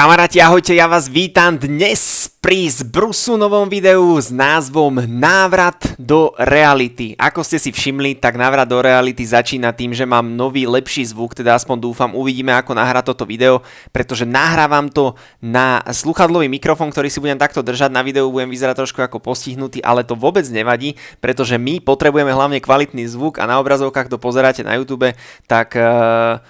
Kamaráti, ahojte, ja vás vítam dnes pri zbrusu novom videu s názvom Návrat do reality. Ako ste si všimli, tak návrat do reality začína tým, že mám nový, lepší zvuk, teda aspoň dúfam, uvidíme ako nahrať toto video, pretože nahrávam to na sluchadlový mikrofón, ktorý si budem takto držať. Na videu budem vyzerať trošku ako postihnutý, ale to vôbec nevadí, pretože my potrebujeme hlavne kvalitný zvuk a na obrazovkách to pozeráte na YouTube, tak... Uh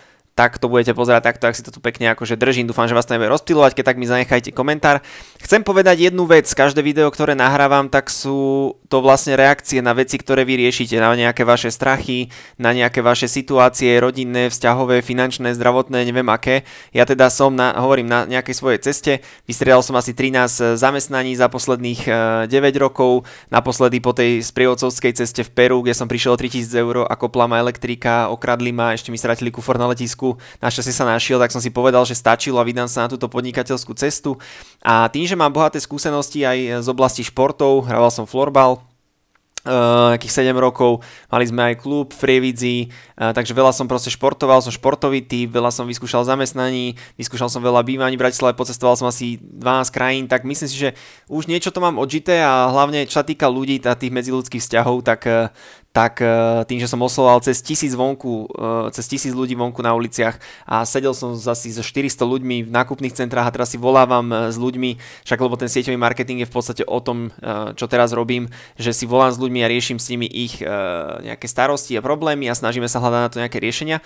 tak to budete pozerať takto, ak si to tu pekne akože držím. Dúfam, že vás to nebude rozptilovať, keď tak mi zanechajte komentár. Chcem povedať jednu vec, každé video, ktoré nahrávam, tak sú to vlastne reakcie na veci, ktoré vy riešite, na nejaké vaše strachy, na nejaké vaše situácie, rodinné, vzťahové, finančné, zdravotné, neviem aké. Ja teda som, na, hovorím, na nejakej svojej ceste, vystriedal som asi 13 zamestnaní za posledných 9 e, rokov, naposledy po tej sprievodcovskej ceste v Peru, kde som prišiel 3000 eur a kopla ma elektrika, okradli ma, ešte mi stratili kufor na letisku, našťastie sa našiel, tak som si povedal, že stačilo a vydám sa na túto podnikateľskú cestu. A tým, že mám bohaté skúsenosti aj z oblasti športov, hrával som florbal, nejakých 7 rokov, mali sme aj klub v Frievidzi, uh, takže veľa som proste športoval, som športový typ, veľa som vyskúšal zamestnaní, vyskúšal som veľa bývaní v Bratislave, pocestoval som asi 12 krajín, tak myslím si, že už niečo to mám odžité a hlavne čo sa týka ľudí a tých medziludských vzťahov, tak uh, tak e, tým, že som oslovoval cez tisíc vonku, e, cez tisíc ľudí vonku na uliciach a sedel som asi so 400 ľuďmi v nákupných centrách a teraz si volávam e, s ľuďmi, však lebo ten sieťový marketing je v podstate o tom, čo teraz robím, že si volám s ľuďmi a riešim s nimi ich nejaké starosti a problémy a snažíme sa hľadať na to nejaké riešenia.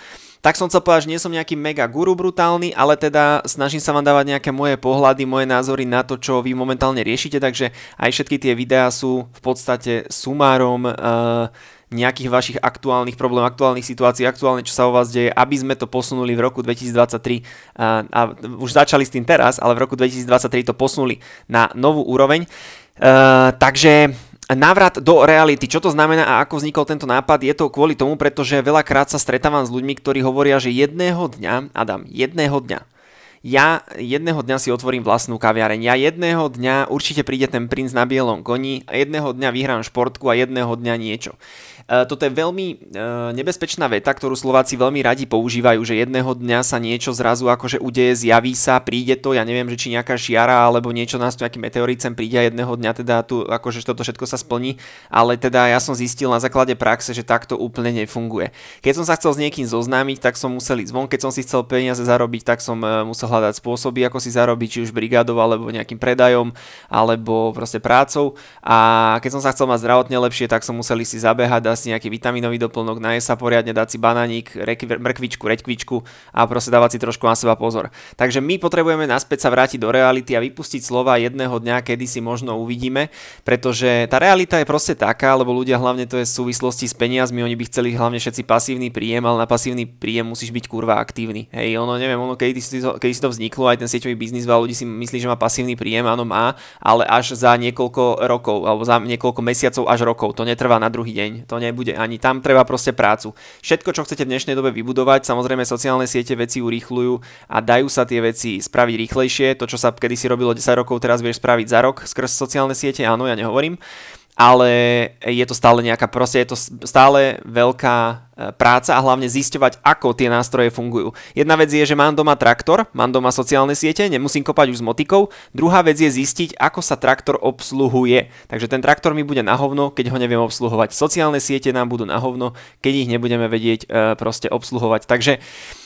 Tak som chcel povedať, že nie som nejaký mega guru brutálny, ale teda snažím sa vám dávať nejaké moje pohľady, moje názory na to, čo vy momentálne riešite, takže aj všetky tie videá sú v podstate sumárom uh, nejakých vašich aktuálnych problémov, aktuálnych situácií, aktuálne čo sa o vás deje, aby sme to posunuli v roku 2023 a, a už začali s tým teraz, ale v roku 2023 to posunuli na novú úroveň. Uh, takže Návrat do reality. Čo to znamená a ako vznikol tento nápad? Je to kvôli tomu, pretože veľakrát sa stretávam s ľuďmi, ktorí hovoria, že jedného dňa, Adam, jedného dňa ja jedného dňa si otvorím vlastnú kaviareň, ja jedného dňa určite príde ten princ na bielom koni a jedného dňa vyhrám športku a jedného dňa niečo. E, toto je veľmi e, nebezpečná veta, ktorú Slováci veľmi radi používajú, že jedného dňa sa niečo zrazu akože udeje, zjaví sa, príde to, ja neviem, že či nejaká šiara alebo niečo nás tu nejaký meteorit príde a jedného dňa teda tu akože toto všetko sa splní, ale teda ja som zistil na základe praxe, že takto úplne nefunguje. Keď som sa chcel s niekým zoznámiť, tak som musel ísť von, keď som si chcel peniaze zarobiť, tak som e, musel hľadať spôsoby, ako si zarobiť, či už brigádou, alebo nejakým predajom, alebo proste prácou. A keď som sa chcel mať zdravotne lepšie, tak som musel si zabehať, dať si nejaký vitaminový doplnok, nájsť sa poriadne, dať si bananík, mrkvičku, reďkvičku a proste dávať si trošku na seba pozor. Takže my potrebujeme naspäť sa vrátiť do reality a vypustiť slova jedného dňa, kedy si možno uvidíme, pretože tá realita je proste taká, lebo ľudia hlavne to je v súvislosti s peniazmi, oni by chceli hlavne všetci pasívny príjem, ale na pasívny príjem musíš byť kurva aktívny. Hej, ono neviem, ono kedy si to, kedy si to vzniklo, aj ten sieťový biznis, veľa ľudí si myslí, že má pasívny príjem, áno má, ale až za niekoľko rokov, alebo za niekoľko mesiacov až rokov, to netrvá na druhý deň, to nebude ani tam treba proste prácu. Všetko, čo chcete v dnešnej dobe vybudovať, samozrejme sociálne siete veci urýchľujú a dajú sa tie veci spraviť rýchlejšie, to čo sa kedysi robilo 10 rokov, teraz vieš spraviť za rok skrz sociálne siete, áno, ja nehovorím ale je to stále nejaká, proste je to stále veľká práca a hlavne zisťovať, ako tie nástroje fungujú. Jedna vec je, že mám doma traktor, mám doma sociálne siete, nemusím kopať už s motikou. Druhá vec je zistiť, ako sa traktor obsluhuje. Takže ten traktor mi bude na hovno, keď ho neviem obsluhovať. Sociálne siete nám budú na hovno, keď ich nebudeme vedieť e, proste obsluhovať. Takže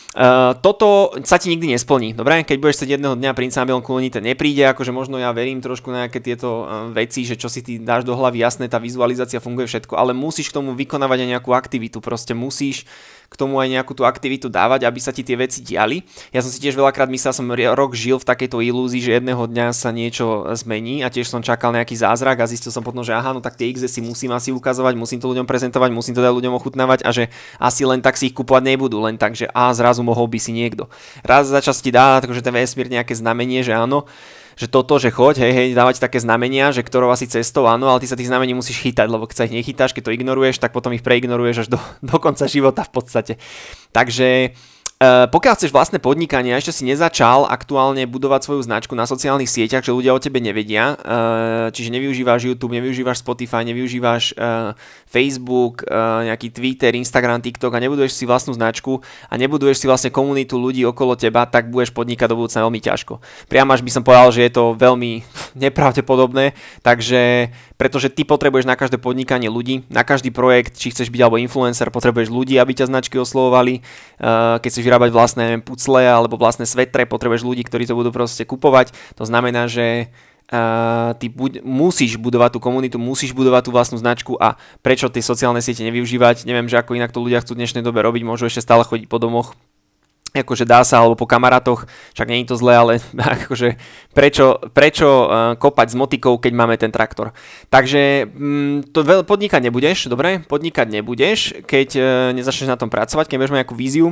Uh, toto sa ti nikdy nesplní, dobre? Keď budeš chcieť jedného dňa princa na bielom kúni, ten nepríde, akože možno ja verím trošku na nejaké tieto uh, veci, že čo si ty dáš do hlavy, jasné, tá vizualizácia funguje všetko, ale musíš k tomu vykonávať aj nejakú aktivitu, proste musíš k tomu aj nejakú tú aktivitu dávať, aby sa ti tie veci diali. Ja som si tiež veľakrát myslel, som rok žil v takejto ilúzii, že jedného dňa sa niečo zmení a tiež som čakal nejaký zázrak a zistil som potom, že aha, no tak tie XS si musím asi ukazovať, musím to ľuďom prezentovať, musím to dať ľuďom ochutnávať a že asi len tak si ich kúpovať nebudú, len tak, že a zrazu mohol by si niekto. Raz za čas ti dá akože ten vesmír nejaké znamenie, že áno, že toto, že choď, hej, hej, dávať také znamenia, že ktorou asi cestou, áno, ale ty sa tých znamení musíš chytať, lebo keď sa ich nechytáš, keď to ignoruješ, tak potom ich preignoruješ až do, do konca života v podstate. Takže pokiaľ chceš vlastné podnikanie ešte si nezačal aktuálne budovať svoju značku na sociálnych sieťach, že ľudia o tebe nevedia, uh, čiže nevyužívaš YouTube, nevyužívaš Spotify, nevyužívaš uh, Facebook, nejaký Twitter, Instagram, TikTok a nebuduješ si vlastnú značku a nebuduješ si vlastne komunitu ľudí okolo teba, tak budeš podnikať do budúcna veľmi ťažko. Priam až by som povedal, že je to veľmi nepravdepodobné, takže pretože ty potrebuješ na každé podnikanie ľudí, na každý projekt, či chceš byť alebo influencer, potrebuješ ľudí, aby ťa značky oslovovali, uh, keď chceš vyrábať vlastné pucle alebo vlastné svetre, potrebuješ ľudí, ktorí to budú proste kupovať. To znamená, že Uh, ty buď, musíš budovať tú komunitu, musíš budovať tú vlastnú značku a prečo tie sociálne siete nevyužívať, neviem, že ako inak to ľudia chcú v dnešnej dobe robiť, môžu ešte stále chodiť po domoch, akože dá sa, alebo po kamarátoch, však nie je to zlé, ale akože prečo, prečo uh, kopať s motikou, keď máme ten traktor. Takže mm, to veľ, podnikať nebudeš, dobre? Podnikať nebudeš, keď uh, nezačneš na tom pracovať, keď budeš mať nejakú víziu,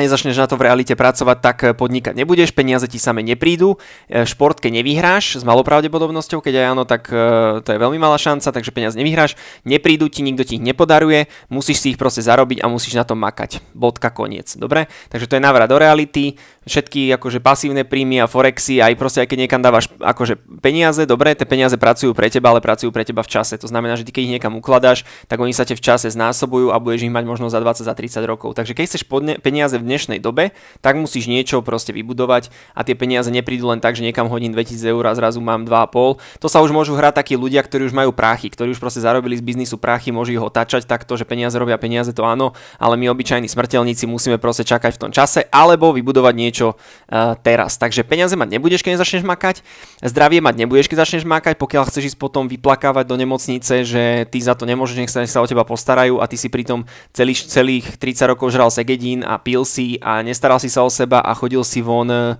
a nezačneš na to v realite pracovať, tak eh, podnikať nebudeš, peniaze ti same neprídu, eh, športke nevyhráš s malou pravdepodobnosťou, keď aj áno, tak eh, to je veľmi malá šanca, takže peniaze nevyhráš, neprídu ti, nikto ti ich nepodaruje, musíš si ich proste zarobiť a musíš na tom makať. Bodka, koniec. Dobre? Takže to je návrat do reality, všetky akože pasívne príjmy a forexy, aj proste aj keď niekam dávaš akože peniaze, dobre, tie peniaze pracujú pre teba, ale pracujú pre teba v čase. To znamená, že ty keď ich niekam ukladáš, tak oni sa te v čase znásobujú a budeš ich mať možno za 20, za 30 rokov. Takže keď chceš peniaze v dnešnej dobe, tak musíš niečo proste vybudovať a tie peniaze neprídu len tak, že niekam hodím 2000 eur a zrazu mám 2,5. To sa už môžu hrať takí ľudia, ktorí už majú práchy, ktorí už proste zarobili z biznisu práchy, môžu ich otáčať takto, že peniaze robia peniaze, to áno, ale my obyčajní smrteľníci musíme proste čakať v tom čase alebo vybudovať niečo uh, teraz. Takže peniaze mať nebudeš, keď začneš makať, zdravie mať nebudeš, keď začneš makať, pokiaľ chceš ísť potom vyplakávať do nemocnice, že ty za to nemôžeš, nech sa, nech sa o teba postarajú a ty si pritom celý, celých 30 rokov žral segedín a pil si a nestaral si sa o seba a chodil si von, uh,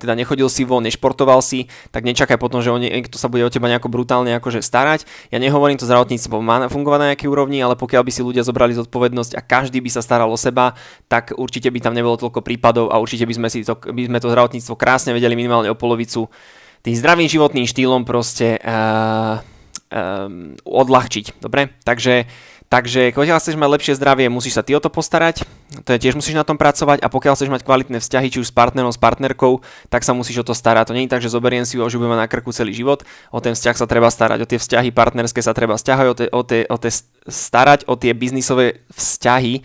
teda nechodil si von, nešportoval si, tak nečakaj potom, že on, niekto sa bude o teba nejako brutálne akože starať. Ja nehovorím to zdravotníctvo má fungovať na nejakej úrovni, ale pokiaľ by si ľudia zobrali zodpovednosť a každý by sa staral o seba, tak určite by tam nebolo toľko prípadov a určite by sme, si to, by sme to zdravotníctvo krásne vedeli minimálne o polovicu tým zdravým životným štýlom proste uh, um, odľahčiť. Dobre? Takže Takže pokiaľ chceš mať lepšie zdravie, musíš sa ty o to postarať, to je tiež musíš na tom pracovať a pokiaľ chceš mať kvalitné vzťahy, či už s partnerom, s partnerkou, tak sa musíš o to starať. To nie je tak, že zoberiem si ho, že budeme na krku celý život, o ten vzťah sa treba starať, o tie vzťahy partnerské sa treba stiahať, o tie, o tie, o tie starať o tie biznisové vzťahy e,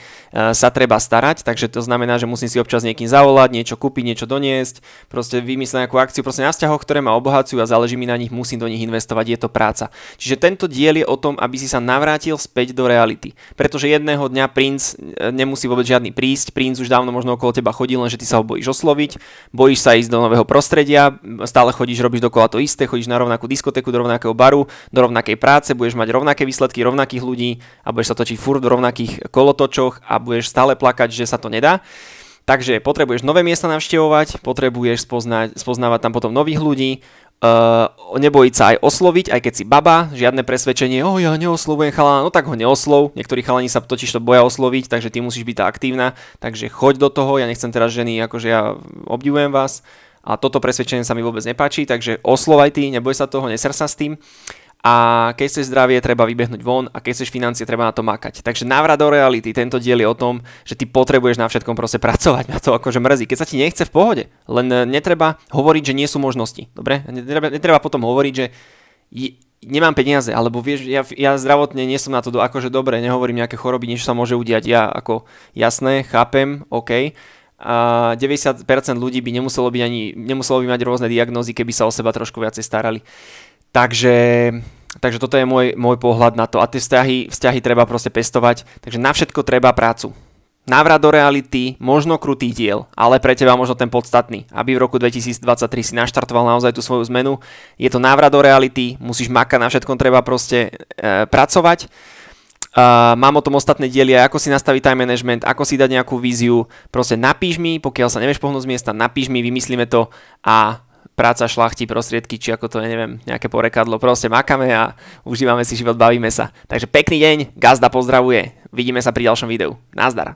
sa treba starať, takže to znamená, že musím si občas niekým zavolať, niečo kúpiť, niečo doniesť, proste vymyslieť nejakú akciu, proste na vzťahoch, ktoré ma obohacujú a záleží mi na nich, musím do nich investovať, je to práca. Čiže tento diel je o tom, aby si sa navrátil späť do reality, pretože jedného dňa princ e, nemusí vôbec žiadny prísť, princ už dávno možno okolo teba chodí, lenže ty sa ho bojíš osloviť, bojíš sa ísť do nového prostredia, stále chodíš, robíš dokola to isté, chodíš na rovnakú diskotéku, do rovnakého baru, do rovnakej práce, budeš mať rovnaké výsledky, rovnakých ľudí, a budeš sa točiť furt v rovnakých kolotočoch a budeš stále plakať, že sa to nedá. Takže potrebuješ nové miesta navštevovať, potrebuješ spoznať, spoznávať tam potom nových ľudí, uh, nebojiť sa aj osloviť, aj keď si baba, žiadne presvedčenie, o ja neoslovujem chalana, no tak ho neoslov, niektorí chalani sa totiž to boja osloviť, takže ty musíš byť tá aktívna, takže choď do toho, ja nechcem teraz ženy, akože ja obdivujem vás. A toto presvedčenie sa mi vôbec nepáči, takže oslovaj ty, neboj sa toho, neser sa s tým a keď chceš zdravie, treba vybehnúť von a keď chceš financie, treba na to makať. Takže návrat do reality, tento diel je o tom, že ty potrebuješ na všetkom proste pracovať, na to akože mrzí. Keď sa ti nechce v pohode, len e, netreba hovoriť, že nie sú možnosti, dobre? Netreba, netreba potom hovoriť, že je, nemám peniaze, alebo vieš, ja, ja zdravotne nie som na to, do, akože dobre, nehovorím nejaké choroby, niečo sa môže udiať, ja ako jasné, chápem, OK, a 90% ľudí by nemuselo byť ani, nemuselo by mať rôzne diagnózy, keby sa o seba trošku viacej starali. Takže, takže toto je môj, môj pohľad na to. A tie vzťahy, vzťahy treba proste pestovať. Takže na všetko treba prácu. Návrat do reality, možno krutý diel, ale pre teba možno ten podstatný, aby v roku 2023 si naštartoval naozaj tú svoju zmenu. Je to návrat do reality, musíš makať, na všetkom treba proste e, pracovať. Uh, mám o tom ostatné diely, ako si nastaviť time management, ako si dať nejakú víziu, proste napíš mi, pokiaľ sa nevieš pohnúť z miesta, napíš mi, vymyslíme to a práca, šlachti, prostriedky, či ako to je, neviem, nejaké porekadlo. Proste makáme a užívame si život, bavíme sa. Takže pekný deň, Gazda pozdravuje. Vidíme sa pri ďalšom videu. Nazdar.